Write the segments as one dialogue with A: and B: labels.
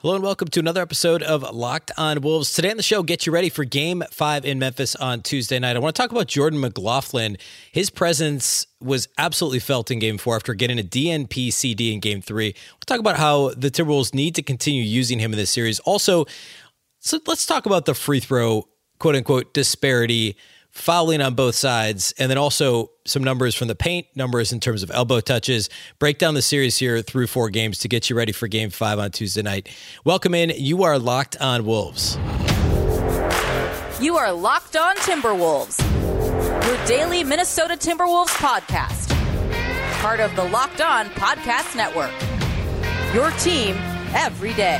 A: Hello and welcome to another episode of Locked On Wolves. Today on the show, get you ready for game five in Memphis on Tuesday night. I want to talk about Jordan McLaughlin. His presence was absolutely felt in game four after getting a DNP CD in game three. We'll talk about how the Timberwolves need to continue using him in this series. Also, so let's talk about the free throw, quote unquote, disparity fouling on both sides, and then also some numbers from the paint, numbers in terms of elbow touches. Break down the series here through four games to get you ready for game five on Tuesday night. Welcome in. You are locked on Wolves.
B: You are locked on Timberwolves, your daily Minnesota Timberwolves podcast. Part of the Locked On Podcast Network. Your team every day.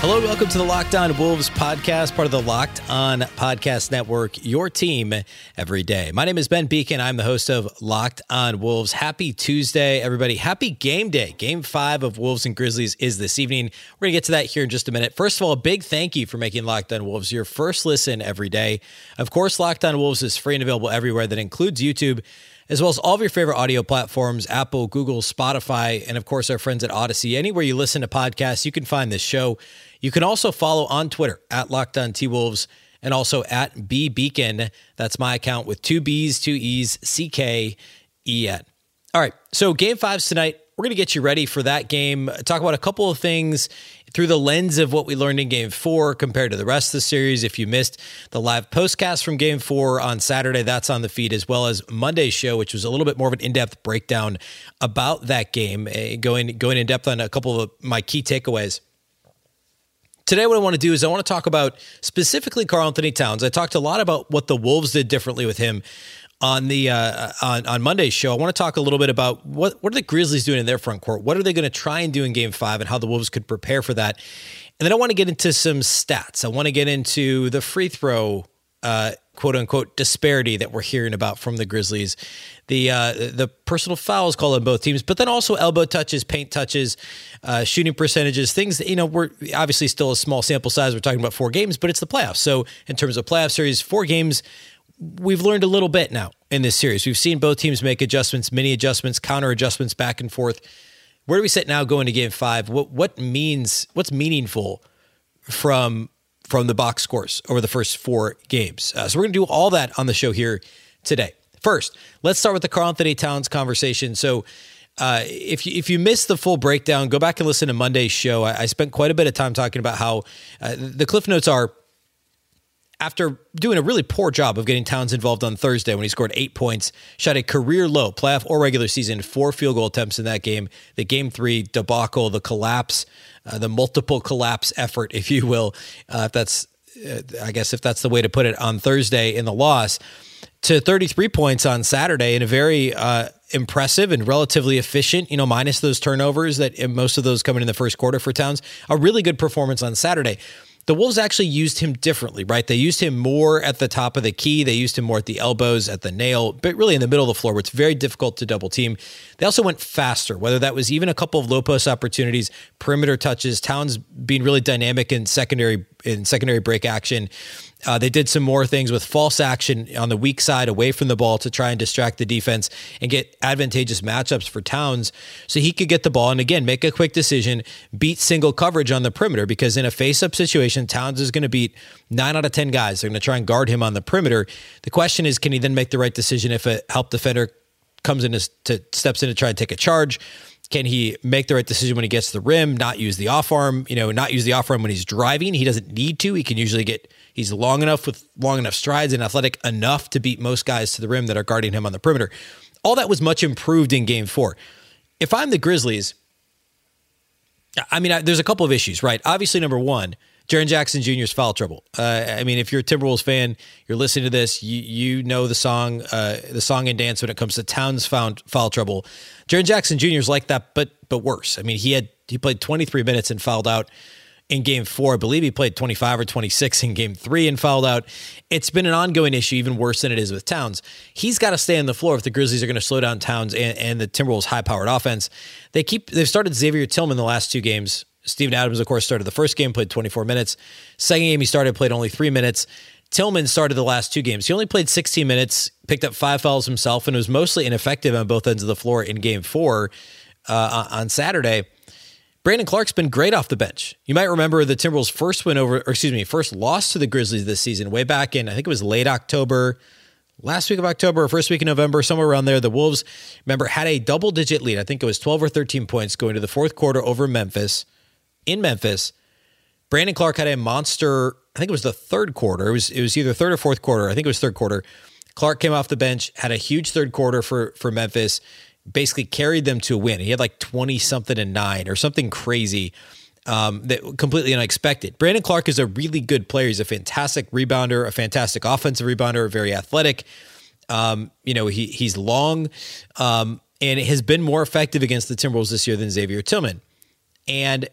A: Hello, welcome to the Locked On Wolves podcast, part of the Locked On Podcast Network, your team every day. My name is Ben Beecken. I'm the host of Locked On Wolves. Happy Tuesday, everybody. Happy game day. Game five of Wolves and Grizzlies is this evening. We're going to get to that here in just a minute. First of all, a big thank you for making Locked On Wolves your first listen every day. Of course, Locked On Wolves is free and available everywhere. That includes YouTube as well as all of your favorite audio platforms Apple, Google, Spotify, and of course, our friends at Audacy. Anywhere you listen to podcasts, you can find this show. You can also follow on Twitter at Locked On T Wolves and also at B Beecken. That's my account with two B's, two E's, C K E N. All right. So game five's tonight. We're going to get you ready for that game. Talk about a couple of things through the lens of what we learned in game four compared to the rest of the series. If you missed the live postcast from game four on Saturday, that's on the feed, as well as Monday's show, which was a little bit more of an in depth breakdown about that game, eh, going, going in depth on a couple of my key takeaways. Today, what I want to do is I want to talk about specifically Karl-Anthony Towns. I talked a lot about what the Wolves did differently with him on the uh, on on Monday's show. I want to talk a little bit about what what are the Grizzlies doing in their front court? What are they going to try and do in Game Five, and how the Wolves could prepare for that. And then I want to get into some stats. I want to get into the free throw. Uh, quote unquote disparity that we're hearing about from the Grizzlies, the uh, the personal fouls called on both teams, but then also elbow touches, paint touches, uh, shooting percentages, things that you know we're obviously still a small sample size. We're talking about four games, but it's the playoffs. So in terms of playoff series, four games, we've learned a little bit now in this series. We've seen both teams make adjustments, mini adjustments, counter adjustments, back and forth. Where do we sit now going to Game Five? What what means what's meaningful from from the box scores over the first four games. Uh, so we're going to do all that on the show here today. First, let's start with the Karl-Anthony Towns conversation. So, uh, if you if you missed the full breakdown, go back and listen to Monday's show. I, I spent quite a bit of time talking about how uh, the cliff notes are after doing a really poor job of getting Towns involved on Thursday when he scored eight points, shot a career low playoff or regular season, four field goal attempts in that game. The game three debacle, the collapse, uh, the multiple collapse effort, if you will, uh, if that's, uh, I guess, if that's the way to put it, on Thursday in the loss, to 33 points on Saturday in a very uh, impressive and relatively efficient, you know, minus those turnovers that most of those coming in the first quarter for Towns, a really good performance on Saturday the Wolves actually used him differently, right? They used him more at the top of the key. They used him more at the elbows, at the nail, but really in the middle of the floor where it's very difficult to double team. They also went faster, whether that was even a couple of low post opportunities, perimeter touches, Towns being really dynamic in secondary in secondary break action. Uh, they did some more things with false action on the weak side away from the ball to try and distract the defense and get advantageous matchups for Towns so he could get the ball and again make a quick decision, beat single coverage on the perimeter because in a face up situation, Towns is going to beat nine out of 10 guys. They're going to try and guard him on the perimeter. The question is, can he then make the right decision if a help defender comes in to, to steps in to try and take a charge? Can he make the right decision when he gets to the rim, not use the off arm, you know, not use the off arm when he's driving? He doesn't need to. He can usually get, he's long enough with long enough strides and athletic enough to beat most guys to the rim that are guarding him on the perimeter. All that was much improved in game four. If I'm the Grizzlies, I mean, I, there's a couple of issues, right? Obviously, number one, Jaren Jackson Jr.'s foul trouble. Uh, I mean, if you're a Timberwolves fan, you're listening to this, you you know the song, uh, the song and dance when it comes to Towns found foul trouble. Jaren Jackson Jr. is like that, but but worse. I mean, he had he played 23 minutes and fouled out in game four. I believe he played 25 or 26 in game three and fouled out. It's been an ongoing issue, even worse than it is with Towns. He's got to stay on the floor if the Grizzlies are going to slow down Towns and, and the Timberwolves' high powered offense. They keep they've started Xavier Tillman the last two games. Steven Adams, of course, started the first game, played 24 minutes. Second game, he started, played only three minutes. Tillman started the last two games. He only played 16 minutes, picked up five fouls himself, and was mostly ineffective on both ends of the floor in game four. uh, on Saturday. Brandon Clarke's been great off the bench. You might remember the Timberwolves' first win over, or excuse me, first loss to the Grizzlies this season, way back in I think it was late October, last week of October, or first week in November, somewhere around there. The Wolves, remember, had a double-digit lead. I think it was 12 or 13 points going to the fourth quarter over Memphis. In Memphis, Brandon Clarke had a monster. I think it was the third quarter. It was it was either third or fourth quarter. I think it was third quarter. Clarke came off the bench, had a huge third quarter for for Memphis, basically carried them to a win. He had like twenty something and nine or something crazy. Um, that completely unexpected. Brandon Clarke is a really good player. He's a fantastic rebounder, a fantastic offensive rebounder, very athletic. Um, you know, he he's long, um, and has been more effective against the Timberwolves this year than Xavier Tillman. And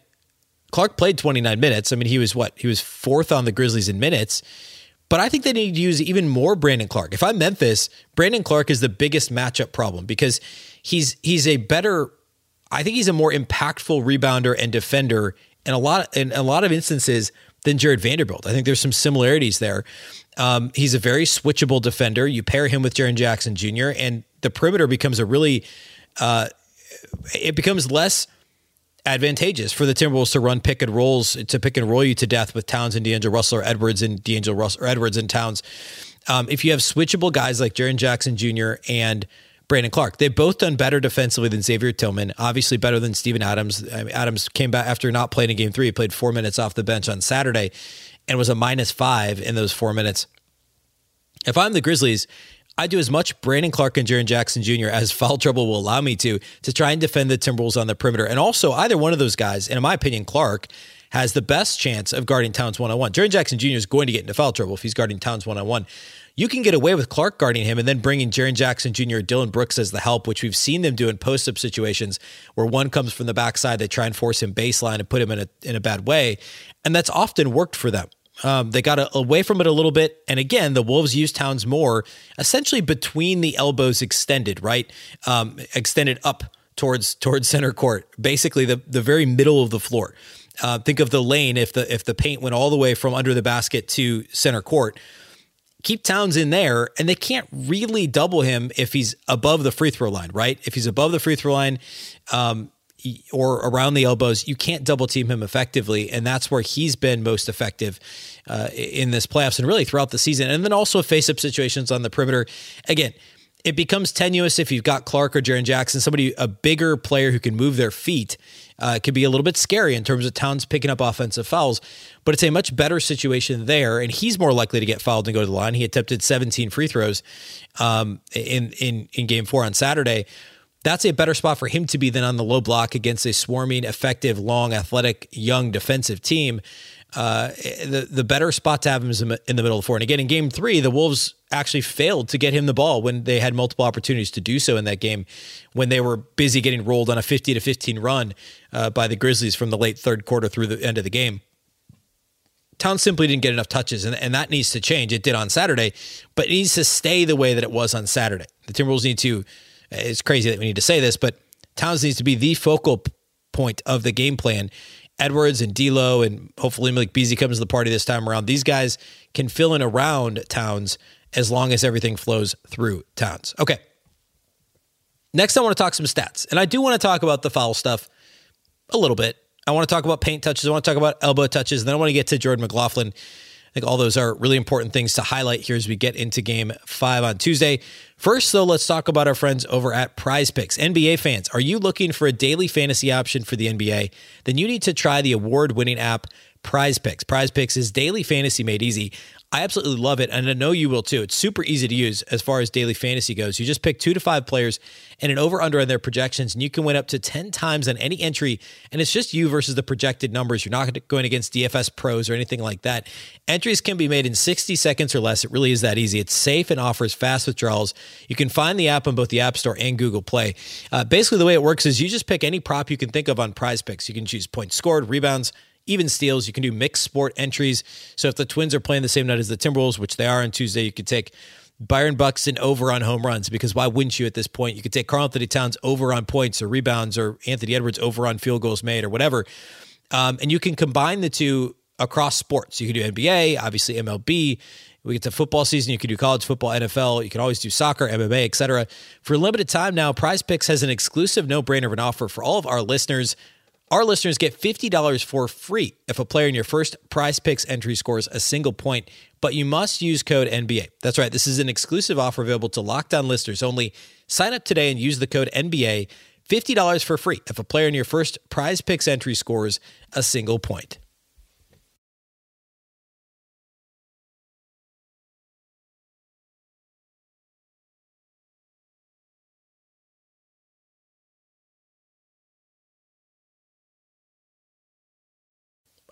A: Clarke played 29 minutes. I mean, he was what? He was fourth on the Grizzlies in minutes. But I think they need to use even more Brandon Clarke. If I'm Memphis, Brandon Clarke is the biggest matchup problem because he's he's a better I think he's a more impactful rebounder and defender in a lot in a lot of instances than Jarred Vanderbilt. I think there's some similarities there. Um, he's a very switchable defender. You pair him with Jaren Jackson Jr. and the perimeter becomes a really uh, it becomes less advantageous for the Timberwolves to run pick and rolls to pick and roll you to death with Towns and D'Angelo Russell or Edwards and D'Angelo Russell or Edwards and Towns. Um, if you have switchable guys like Jaren Jackson Jr. and Brandon Clarke, they've both done better defensively than Xavier Tillman. Obviously, better than Steven Adams. I mean, Adams came back after not playing in Game Three. He played four minutes off the bench on Saturday, and was a minus five in those four minutes. If I'm the Grizzlies, I do as much Brandon Clarke and Jaren Jackson Jr. as foul trouble will allow me to to try and defend the Timberwolves on the perimeter. And also, either one of those guys, and in my opinion, Clarke has the best chance of guarding Towns one on one. Jaren Jackson Jr. is going to get into foul trouble if he's guarding Towns one on one. You can get away with Clarke guarding him and then bringing Jaren Jackson Jr. Dillon Brooks as the help, which we've seen them do in post up situations where one comes from the backside, they try and force him baseline and put him in a in a bad way, and that's often worked for them. Um, they got a, away from it a little bit. And again, the Wolves used Towns more essentially between the elbows extended, right? Um, extended up towards towards center court, basically the, the very middle of the floor. Uh, think of the lane if the if the paint went all the way from under the basket to center court. Keep Towns in there, and they can't really double him if he's above the free throw line, right? If he's above the free throw line, um, or around the elbows, you can't double team him effectively. And that's where he's been most effective uh, in this playoffs and really throughout the season. And then also face up situations on the perimeter. Again, it becomes tenuous if you've got Clarke or Jaren Jackson, somebody, a bigger player who can move their feet. Uh, it could be a little bit scary in terms of Towns picking up offensive fouls, but it's a much better situation there, and he's more likely to get fouled and go to the line. He attempted 17 free throws um, in in in Game Four on Saturday that's a better spot for him to be than on the low block against a swarming, effective, long, athletic, young defensive team. Uh, the the better spot to have him is in the middle of the floor. And again, in Game Three, the Wolves actually failed to get him the ball when they had multiple opportunities to do so in that game, when they were busy getting rolled on a fifty to fifteen run uh, by the Grizzlies from the late third quarter through the end of the game. Town simply didn't get enough touches, and, and that needs to change. It did on Saturday, but it needs to stay the way that it was on Saturday. The Timberwolves need to it's crazy that we need to say this, but Towns needs to be the focal point of the game plan. Edwards and D'Lo and hopefully Malik Beasley comes to the party this time around. These guys can fill in around Towns as long as everything flows through Towns. Okay. Next, I want to talk some stats, and I do want to talk about the foul stuff a little bit. I want to talk about paint touches. I want to talk about elbow touches. And then I want to get to Jordan McLaughlin think all those are really important things to highlight here as we get into game five on Tuesday. First, though, let's talk about our friends over at Prize Picks. NBA fans, are you looking for a daily fantasy option for the NBA? Then you need to try the award winning app Prize Picks. Prize Picks is daily fantasy made easy. I absolutely love it, and I know you will too. It's super easy to use as far as daily fantasy goes. You just pick two to five players and an over under on their projections, and you can win up to 10 times on any entry. And it's just you versus the projected numbers. You're not going against DFS pros or anything like that. Entries can be made in 60 seconds or less. It really is that easy. It's safe and offers fast withdrawals. You can find the app on both the App Store and Google Play. Uh, basically, the way it works is you just pick any prop you can think of on prize picks. You can choose points scored, rebounds, even steals. You can do mixed sport entries. So if the Twins are playing the same night as the Timberwolves, which they are on Tuesday, you could take Byron Buxton over on home runs because why wouldn't you at this point? You could take Karl-Anthony Towns over on points or rebounds or Anthony Edwards over on field goals made or whatever. Um, and you can combine the two across sports. You can do NBA, obviously MLB, We get to football season. You can do college football, NFL. You can always do soccer, MMA, etc. For a limited time now, Prize Picks has an exclusive no-brainer of an offer for all of our listeners. Our listeners get $50 for free if a player in your first prize picks entry scores a single point, but you must use code NBA. That's right. This is an exclusive offer available to Locked On listeners only. Sign up today and use the code NBA. $50 for free if a player in your first prize picks entry scores a single point.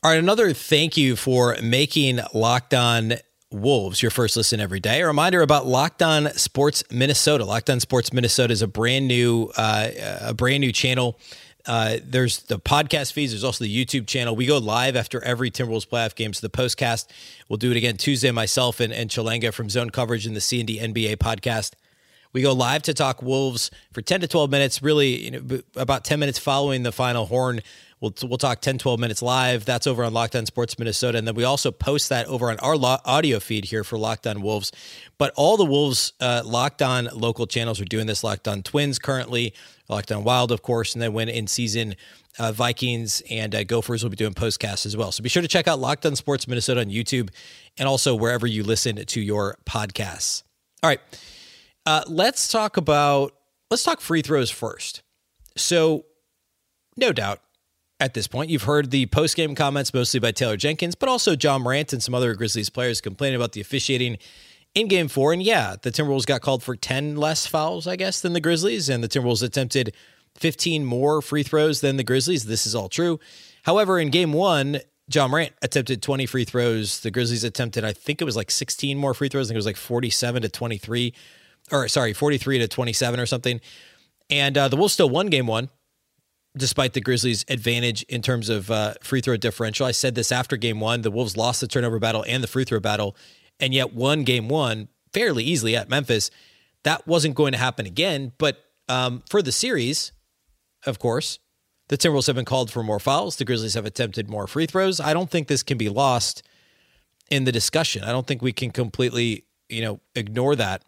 A: All right, another thank you for making Locked On Wolves your first listen every day. A reminder about Locked On Sports Minnesota. Locked On Sports Minnesota is a brand new, uh, a brand new channel. Uh, there's the podcast feeds. There's also the YouTube channel. We go live after every Timberwolves playoff game. So the postcast, we'll do it again Tuesday. Myself and, and from Zone Coverage in the C and D NBA podcast. We go live to talk Wolves for 10 to 12 minutes, really you know, about 10 minutes following the final horn. We'll, we'll talk 10, 12 minutes live. That's over on Locked On Sports Minnesota. And then we also post that over on our lo- audio feed here for Locked On Wolves. But all the Wolves uh, Locked On local channels are doing this. Locked On Twins currently, Locked On Wild, of course. And then when in season, uh, Vikings and uh, Gophers will be doing postcasts as well. So be sure to check out Locked On Sports Minnesota on YouTube and also wherever you listen to your podcasts. All right. Uh, let's talk about, let's talk free throws first. So, no doubt, at this point. You've heard the post game comments mostly by Taylor Jenkins, but also Ja Morant and some other Grizzlies players complaining about the officiating in game four. And yeah, the Timberwolves got called for 10 less fouls, I guess, than the Grizzlies, and the Timberwolves attempted 15 more free throws than the Grizzlies. This is all true. However, in game one, Ja Morant attempted 20 free throws. The Grizzlies attempted, I think it was like 16 more free throws. I think it was like 47 to 23, or sorry, 43 to 27 or something. And uh, the Wolves still won game one despite the Grizzlies' advantage in terms of uh, free throw differential. I said this after game one. The Wolves lost the turnover battle and the free throw battle, and yet won game one fairly easily at Memphis. That wasn't going to happen again. But um, for the series, of course, the Timberwolves have been called for more fouls. The Grizzlies have attempted more free throws. I don't think this can be lost in the discussion. I don't think we can completely, you know, ignore that.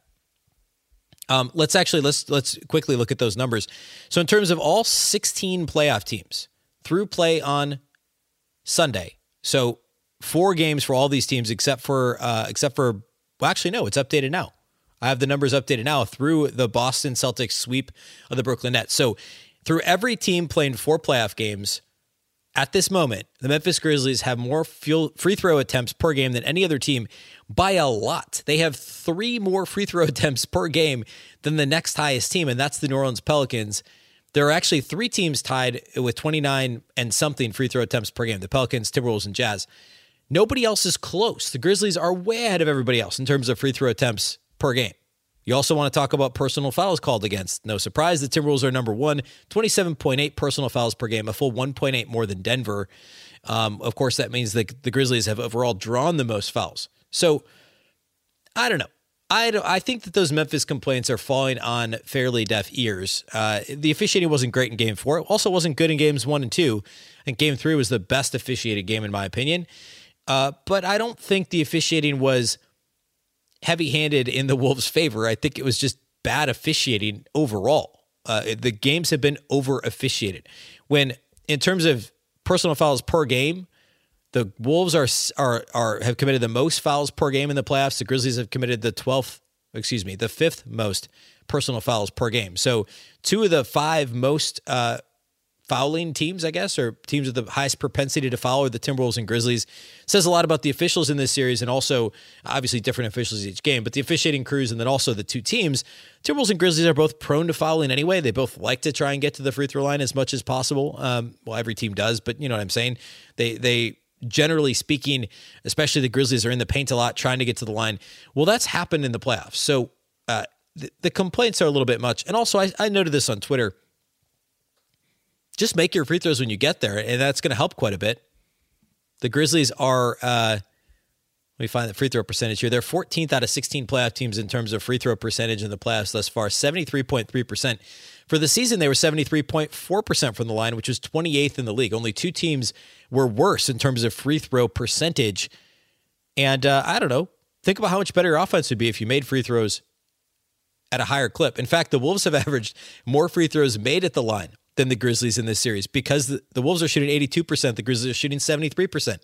A: Um, let's actually let's let's quickly look at those numbers. So in terms of all 16 playoff teams through play on Sunday, so four games for all these teams except for uh, except for well, actually no, it's updated now. I have the numbers updated now through the Boston Celtics sweep of the Brooklyn Nets. So through every team playing four playoff games, at this moment, the Memphis Grizzlies have more free throw attempts per game than any other team by a lot. They have three more free throw attempts per game than the next highest team, and that's the New Orleans Pelicans. There are actually three teams tied with 29 and something free throw attempts per game the Pelicans, Timberwolves, and Jazz. Nobody else is close. The Grizzlies are way ahead of everybody else in terms of free throw attempts per game. You also want to talk about personal fouls called against. No surprise, the Timberwolves are number one, 27.8 personal fouls per game, a full 1.8 more than Denver. Um, of course, that means that the Grizzlies have overall drawn the most fouls. So I don't know. I, don't, I think that those Memphis complaints are falling on fairly deaf ears. Uh, the officiating wasn't great in game four. It also wasn't good in games one and two. Think game three was the best officiated game, in my opinion. Uh, but I don't think the officiating was heavy handed in the Wolves' favor. I think it was just bad officiating overall. Uh, the games have been over officiated. When, in terms of personal fouls per game, the Wolves are are are have committed the most fouls per game in the playoffs. The Grizzlies have committed the 12th, excuse me, the fifth most personal fouls per game. So two of the five most uh, fouling teams, I guess, or teams with the highest propensity to foul are the Timberwolves and Grizzlies. Says a lot about the officials in this series and also obviously different officials each game, but the officiating crews and then also the two teams. Timberwolves and Grizzlies are both prone to fouling anyway. They both like to try and get to the free throw line as much as possible. Um, well, every team does, but you know what I'm saying? They they generally speaking, especially the Grizzlies are in the paint a lot trying to get to the line. Well, that's happened in the playoffs. So uh, the, the complaints are a little bit much. And also, I, I noted this on Twitter just make your free throws when you get there, and that's going to help quite a bit. The Grizzlies are, uh, let me find the free throw percentage here. They're 14th out of 16 playoff teams in terms of free throw percentage in the playoffs thus far, 73.3%. For the season, they were 73.4% from the line, which was 28th in the league. Only two teams were worse in terms of free throw percentage. And uh, I don't know, think about how much better your offense would be if you made free throws at a higher clip. In fact, the Wolves have averaged more free throws made at the line than the Grizzlies in this series because the, the Wolves are shooting 82%, the Grizzlies are shooting 73%.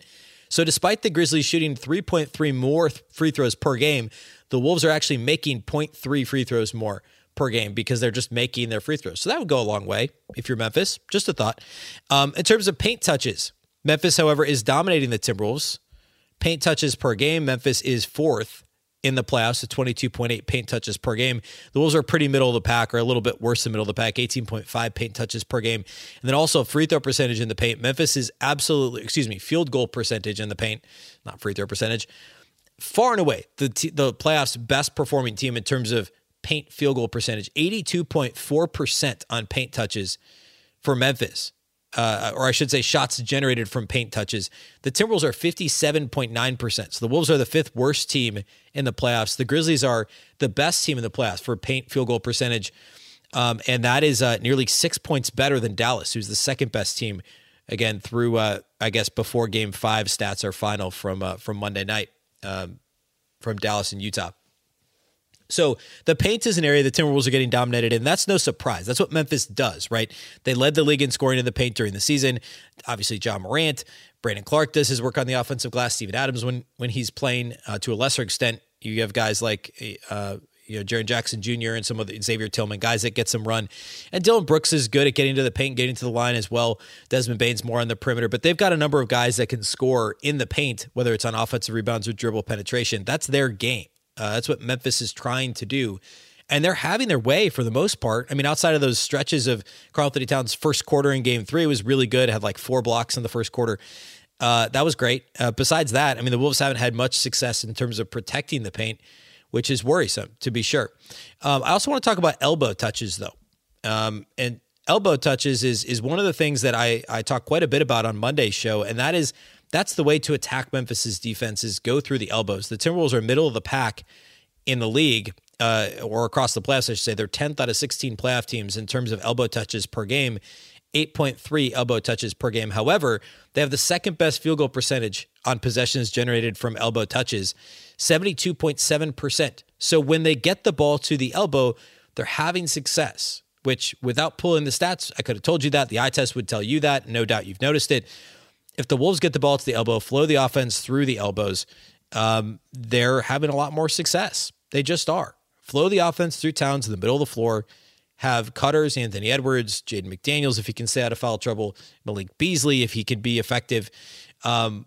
A: So despite the Grizzlies shooting 3.3 more free throws per game, the Wolves are actually making 0.3 free throws more per game because they're just making their free throws. So that would go a long way if you're Memphis. Just a thought. Um, in terms of paint touches, Memphis, however, is dominating the Timberwolves. Paint touches per game, Memphis is fourth in the playoffs at 22.8 paint touches per game. The Wolves are pretty middle of the pack or a little bit worse than middle of the pack, 18.5 paint touches per game. And then also free throw percentage in the paint. Memphis is absolutely, excuse me, field goal percentage in the paint, not free throw percentage. Far and away, the, t- the playoffs' best performing team in terms of paint field goal percentage, 82.4% on paint touches for Memphis uh, or I should say, shots generated from paint touches. The Timberwolves are 57.9%. So the Wolves are the fifth worst team in the playoffs. The Grizzlies are the best team in the playoffs for paint field goal percentage. Um, and that is uh, nearly six points better than Dallas, who's the second best team. Again, through uh, I guess before Game Five stats are final from uh, from Monday night um, from Dallas and Utah. So the paint is an area the Timberwolves are getting dominated in. That's no surprise. That's what Memphis does, right? They led the league in scoring in the paint during the season. Obviously, Ja Morant, Brandon Clarke does his work on the offensive glass. Steven Adams, when when he's playing uh, to a lesser extent, you have guys like uh, you know Jaren Jackson Jr. and some of the Xavier Tillman guys that get some run. And Dillon Brooks is good at getting to the paint, getting to the line as well. Desmond Bane's more on the perimeter, but they've got a number of guys that can score in the paint, whether it's on offensive rebounds or dribble penetration. That's their game. Uh, that's what Memphis is trying to do. And they're having their way for the most part. I mean, outside of those stretches of Karl-Anthony Towns' first quarter in game three was really good, had like four blocks in the first quarter. Uh, that was great. Uh, besides that, I mean, the Wolves haven't had much success in terms of protecting the paint, which is worrisome to be sure. Um, I also want to talk about elbow touches, though. Um, and elbow touches is is one of the things that I I talk quite a bit about on Monday's show, and that is that's the way to attack Memphis's defense is go through the elbows. The Timberwolves are middle of the pack in the league, uh, or across the playoffs, I should say. They're 10th out of 16 playoff teams in terms of elbow touches per game, 8.3 elbow touches per game. However, they have the second best field goal percentage on possessions generated from elbow touches, 72.7%. So when they get the ball to the elbow, they're having success, which without pulling the stats, I could have told you that. The eye test would tell you that. No doubt you've noticed it if the Wolves get the ball to the elbow, flow the offense through the elbows, um, they're having a lot more success. They just are. Flow the offense through Towns in the middle of the floor. Have cutters, Anthony Edwards, Jaden McDaniels, if he can stay out of foul trouble, Malik Beasley, if he can be effective. Um,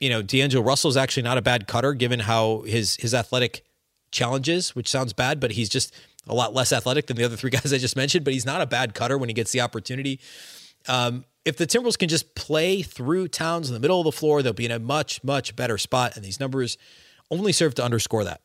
A: you know, D'Angelo Russell is actually not a bad cutter given how his his athletic challenges, which sounds bad, but he's just a lot less athletic than the other three guys I just mentioned. But he's not a bad cutter when he gets the opportunity. Um, if the Timberwolves can just play through Towns in the middle of the floor, they'll be in a much, much better spot. And these numbers only serve to underscore that.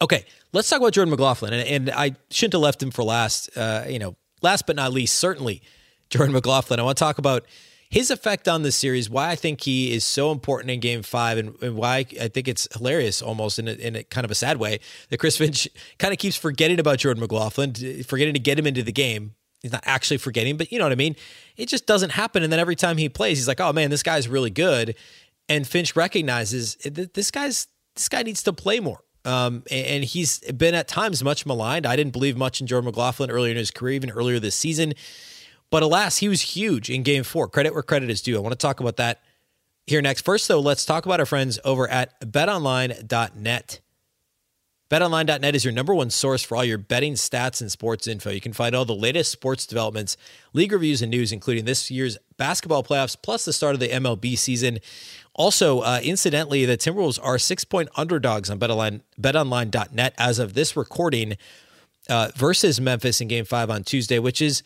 A: Okay, let's talk about Jordan McLaughlin. And, and I shouldn't have left him for last. Uh, you know, last but not least, certainly Jordan McLaughlin. I want to talk about his effect on this series, why I think he is so important in game five, and, and why I think it's hilarious almost in a, in a kind of a sad way that Chris Finch kind of keeps forgetting about Jordan McLaughlin, forgetting to get him into the game he's not actually forgetting, but you know what I mean? It just doesn't happen. And then every time he plays, he's like, oh man, this guy's really good. And Finch recognizes this guy's this guy needs to play more. Um, and he's been at times much maligned. I didn't believe much in Jordan McLaughlin earlier in his career, even earlier this season. But alas, he was huge in game four. Credit where credit is due. I want to talk about that here next. First, though, let's talk about our friends over at betonline.net. BetOnline.net is your number one source for all your betting stats and sports info. You can find all the latest sports developments, league reviews, and news, including this year's basketball playoffs, plus the start of the MLB season. Also, uh, incidentally, the Timberwolves are six point underdogs on BetOnline, BetOnline.net as of this recording uh, versus Memphis in Game Five on Tuesday, which is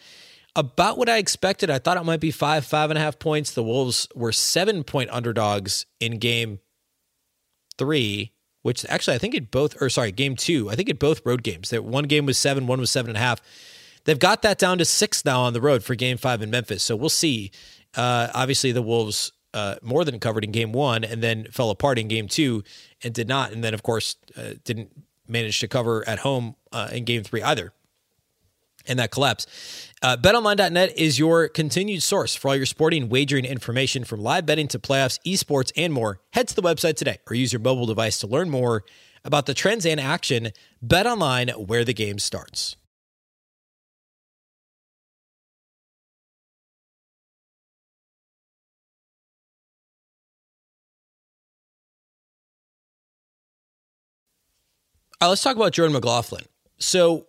A: about what I expected. I thought it might be five, five and a half points. The Wolves were seven point underdogs in Game Three which actually I think it both, or sorry, game two, I think it both road games. That one game was seven, one was seven and a half. They've got that down to six now on the road for game five in Memphis. So we'll see. Uh, obviously, the Wolves uh, more than covered in game one and then fell apart in game two and did not. And then, of course, uh, didn't manage to cover at home uh, in game three either. And that collapse. Uh, BetOnline.net is your continued source for all your sporting wagering information from live betting to playoffs, esports, and more. Head to the website today or use your mobile device to learn more about the trends and action. BetOnline, where the game starts. All right, let's talk about Jordan McLaughlin. So,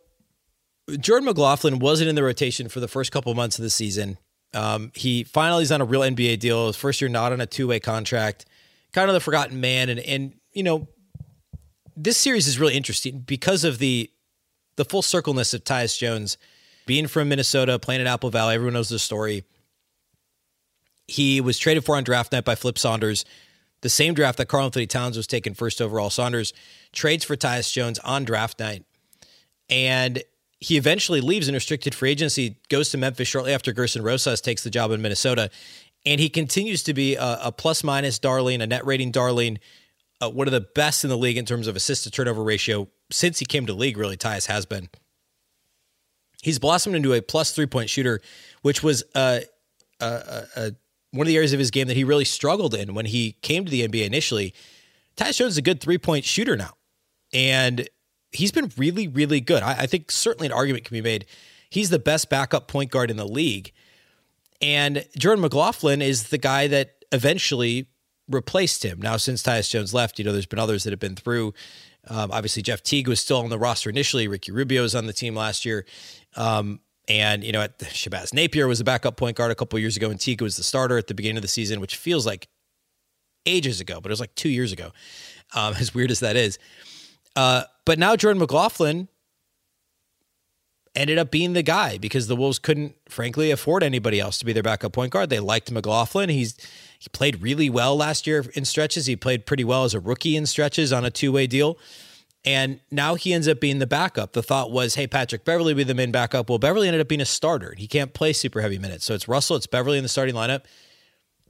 A: Jordan McLaughlin wasn't in the rotation for the first couple months of the season. Um, he finally is on a real NBA deal. His first year not on a two way contract. Kind of the forgotten man, and and you know, this series is really interesting because of the the full circleness of Tyus Jones being from Minnesota, playing at Apple Valley. Everyone knows the story. He was traded for on draft night by Flip Saunders, the same draft that Karl-Anthony Towns was taken first overall. Saunders trades for Tyus Jones on draft night. And he eventually leaves in restricted free agency, goes to Memphis shortly after Gersson Rosas takes the job in Minnesota. And he continues to be a, a plus minus darling, a net rating darling, uh, one of the best in the league in terms of assist to turnover ratio since he came to league, really, Tyus has been. He's blossomed into a plus three point shooter, which was uh, uh, uh, one of the areas of his game that he really struggled in when he came to the NBA initially. Tyus Jones is a good three point shooter now. And he's been really, really good. I, I, think certainly an argument can be made. He's the best backup point guard in the league. And Jordan McLaughlin is the guy that eventually replaced him. Now, since Tyus Jones left, you know, there's been others that have been through. Um, obviously, Jeff Teague was still on the roster initially. Ricky Rubio was on the team last year. Um, and, you know, at Shabazz Napier was a backup point guard a couple years ago, and Teague was the starter at the beginning of the season, which feels like ages ago, but it was like two years ago, um, as weird as that is. Uh, but now Jordan McLaughlin ended up being the guy because the Wolves couldn't, frankly, afford anybody else to be their backup point guard. They liked McLaughlin. He's he played really well last year in stretches. He played pretty well as a rookie in stretches on a two way deal. And now he ends up being the backup. The thought was, hey, Patrick Beverley be the main backup. Well, Beverley ended up being a starter. He can't play super heavy minutes. So it's Russell, it's Beverley in the starting lineup.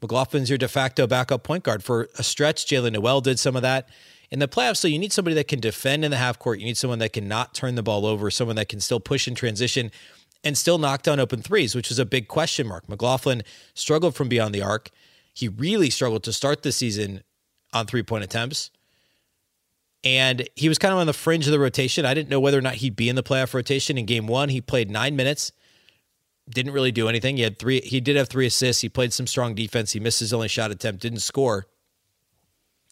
A: McLaughlin's your de facto backup point guard. For a stretch, Jaylen Nowell did some of that. In the playoffs, so you need somebody that can defend in the half court. You need someone that can not turn the ball over, someone that can still push in transition and still knock down open threes, which was a big question mark. McLaughlin struggled from beyond the arc. He really struggled to start the season on three point attempts. And he was kind of on the fringe of the rotation. I didn't know whether or not he'd be in the playoff rotation. In game one, he played nine minutes, didn't really do anything. He had three, he did have three assists. He played some strong defense. He missed his only shot attempt, didn't score.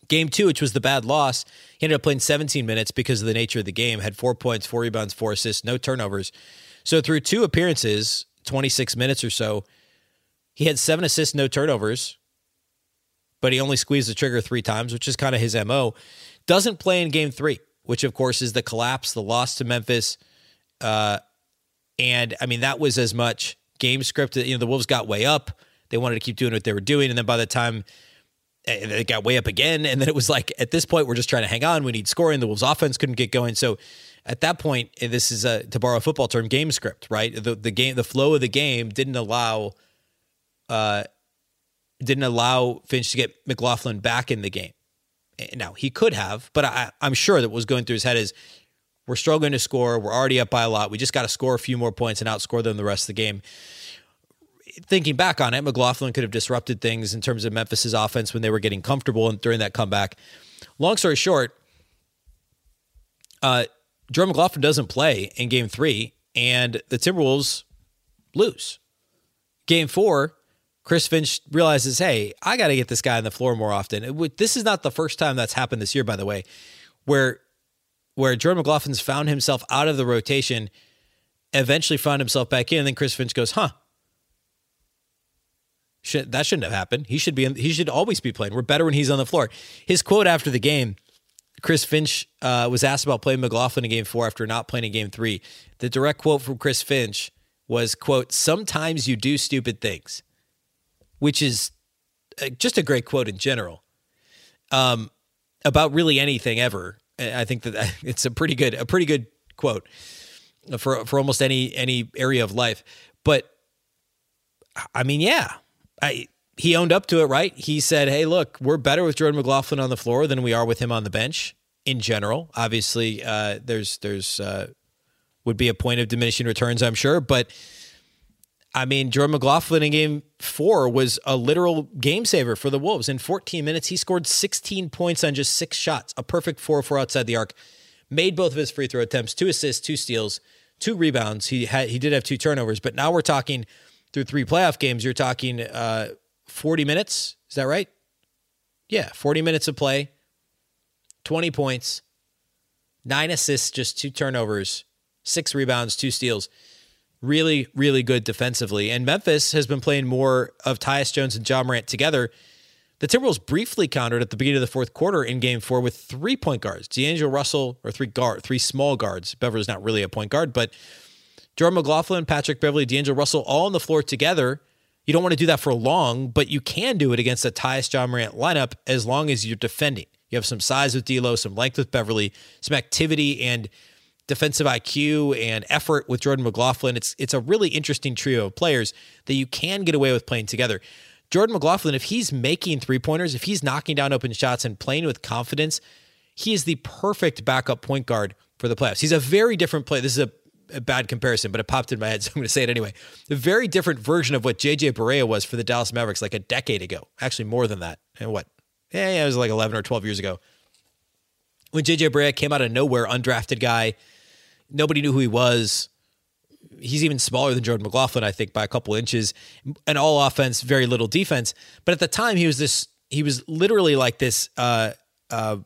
A: Game two, which was the bad loss, he ended up playing 17 minutes because of the nature of the game, had four points, four rebounds, four assists, no turnovers. So through two appearances, 26 minutes or so, he had seven assists, no turnovers, but he only squeezed the trigger three times, which is kind of his MO. Doesn't play in game three, which of course is the collapse, the loss to Memphis. Uh, and I mean, that was as much game script. You know, the Wolves got way up. They wanted to keep doing what they were doing. And then by the time eh, they got way up again, and then it was like, at this point, we're just trying to hang on. We need scoring. The Wolves offense couldn't get going. So at that point, this is a, to borrow a football term, game script, right? The, the game, the flow of the game didn't allow, uh, didn't allow Finch to get McLaughlin back in the game. Now he could have, but I, I'm sure that was going through his head is we're struggling to score. We're already up by a lot. We just got to score a few more points and outscore them the rest of the game. Thinking back on it, McLaughlin could have disrupted things in terms of Memphis's offense when they were getting comfortable and during that comeback. Long story short, uh, Jordan McLaughlin doesn't play in game three, and the Timberwolves lose. Game four, Chris Finch realizes, hey, I got to get this guy on the floor more often. This is not the first time that's happened this year, by the way, where where Jordan McLaughlin's found himself out of the rotation, eventually found himself back in, and then Chris Finch goes, huh. Should, that shouldn't have happened. He should be. In, he should always be playing. We're better when he's on the floor. His quote after the game, Chris Finch uh, was asked about playing McLaughlin in Game Four after not playing in Game Three. The direct quote from Chris Finch was, "quote Sometimes you do stupid things." which is uh, just a great quote in general um, about really anything ever. I think that it's a pretty good a pretty good quote for for almost any any area of life. But I mean, yeah, I he owned up to it, right? He said, "Hey, look, we're better with Jordan McLaughlin on the floor than we are with him on the bench in general. Obviously, uh, there's there's uh, would be a point of diminishing returns, I'm sure. But I mean, Jordan McLaughlin in game four was a literal game saver for the Wolves. In 14 minutes, he scored 16 points on just six shots, a perfect 4 4 outside the arc. Made both of his free throw attempts, two assists, two steals, two rebounds. He had he did have two turnovers, but now we're talking through three playoff games. You're talking uh, 40 minutes. Is that right? Yeah, 40 minutes of play, 20 points, nine assists, just two turnovers, six rebounds, two steals really, really good defensively. And Memphis has been playing more of Tyus Jones and Ja Morant together. The Timberwolves briefly countered at the beginning of the fourth quarter in game four with three point guards. D'Angelo Russell, or three guard, three small guards. Beverley's not really a point guard, but Jordan McLaughlin, Patrick Beverley, D'Angelo Russell all on the floor together. You don't want to do that for long, but you can do it against a Tyus Ja Morant lineup as long as you're defending. You have some size with D'Lo, some length with Beverley, some activity and defensive IQ and effort with Jordan McLaughlin. It's it's a really interesting trio of players that you can get away with playing together. Jordan McLaughlin, if he's making three pointers, if he's knocking down open shots and playing with confidence, he is the perfect backup point guard for the playoffs. He's a very different player. This is a, a bad comparison, but it popped in my head, so I'm going to say it anyway. A very different version of what JJ Barea was for the Dallas Mavericks like a decade ago. Actually, more than that. And what? Yeah, yeah, it was like 11 or 12 years ago. When JJ Barea came out of nowhere, undrafted guy, Nobody knew who he was. He's even smaller than Jordan McLaughlin, I think, by a couple inches. And all offense, very little defense. But at the time, he was this. He was literally like this. Uh, uh,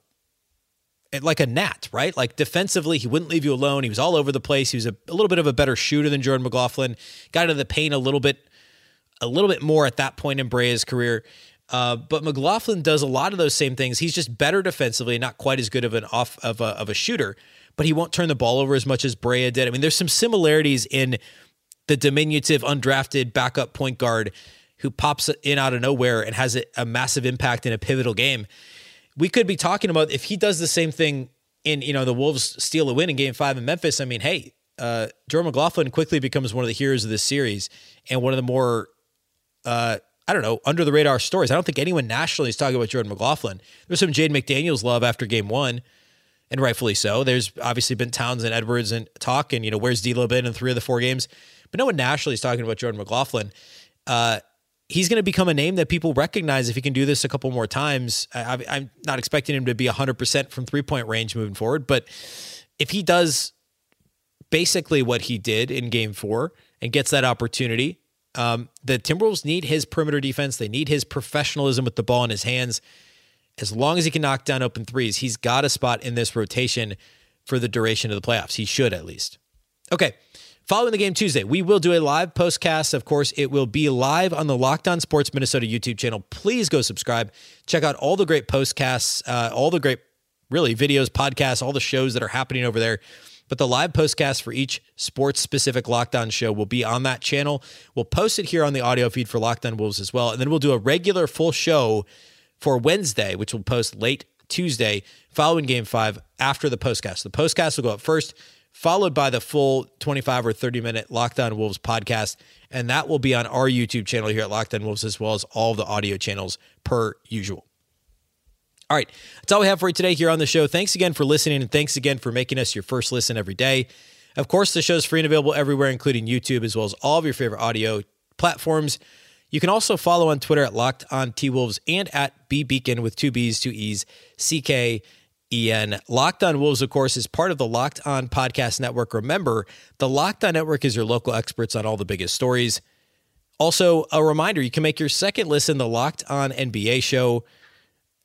A: like a gnat, right? Like defensively, he wouldn't leave you alone. He was all over the place. He was a, a little bit of a better shooter than Jordan McLaughlin. Got into the paint a little bit, a little bit more at that point in Barea's career. Uh, but McLaughlin does a lot of those same things. He's just better defensively, not quite as good of an off of a, of a shooter but he won't turn the ball over as much as Barea did. I mean, there's some similarities in the diminutive, undrafted backup point guard who pops in out of nowhere and has a, a massive impact in a pivotal game. We could be talking about if he does the same thing in, you know, the Wolves steal a win in game five in Memphis. I mean, hey, uh, Jordan McLaughlin quickly becomes one of the heroes of this series and one of the more, uh, I don't know, under the radar stories. I don't think anyone nationally is talking about Jordan McLaughlin. There's some Jaden McDaniels love after game one and rightfully so. There's obviously been Towns and Edwards and talk, and you know where's D'Lo been in three of the four games, but no one nationally is talking about Jordan McLaughlin. Uh, he's going to become a name that people recognize if he can do this a couple more times. I, I'm not expecting him to be 100% from three point range moving forward, but if he does basically what he did in game four and gets that opportunity, um, the Timberwolves need his perimeter defense. They need his professionalism with the ball in his hands as long as he can knock down open threes, he's got a spot in this rotation for the duration of the playoffs. He should at least. Okay. Following the game Tuesday, we will do a live postcast. Of course, it will be live on the Locked On Sports Minnesota YouTube channel. Please go subscribe. Check out all the great postcasts, uh, all the great, really, videos, podcasts, all the shows that are happening over there. But the live postcast for each sports specific Locked On show will be on that channel. We'll post it here on the audio feed for Locked On Wolves as well. And then we'll do a regular full show for Wednesday, which will post late Tuesday following game five after the postcast. The postcast will go up first, followed by the full 25 or 30 minute Locked On Wolves podcast. And that will be on our YouTube channel here at Locked On Wolves, as well as all the audio channels per usual. All right, that's all we have for you today here on the show. Thanks again for listening, and thanks again for making us your first listen every day. Of course, the show is free and available everywhere, including YouTube, as well as all of your favorite audio platforms. You can also follow on Twitter at Locked On T Wolves and at B Beecken with two B's, two E's, C Locked On Wolves, of course, is part of the Locked On Podcast Network. Remember, the Locked On Network is your local experts on all the biggest stories. Also, a reminder you can make your second listen the Locked On NBA show.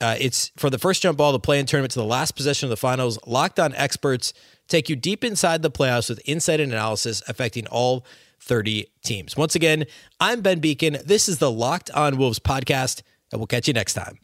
A: Uh, it's for the first jump ball, the play in tournament to the last possession of the finals. Locked On experts take you deep inside the playoffs with insight and analysis affecting all 30 teams. Once again, I'm Ben Beecken. This is the Locked On Wolves podcast, and we'll catch you next time.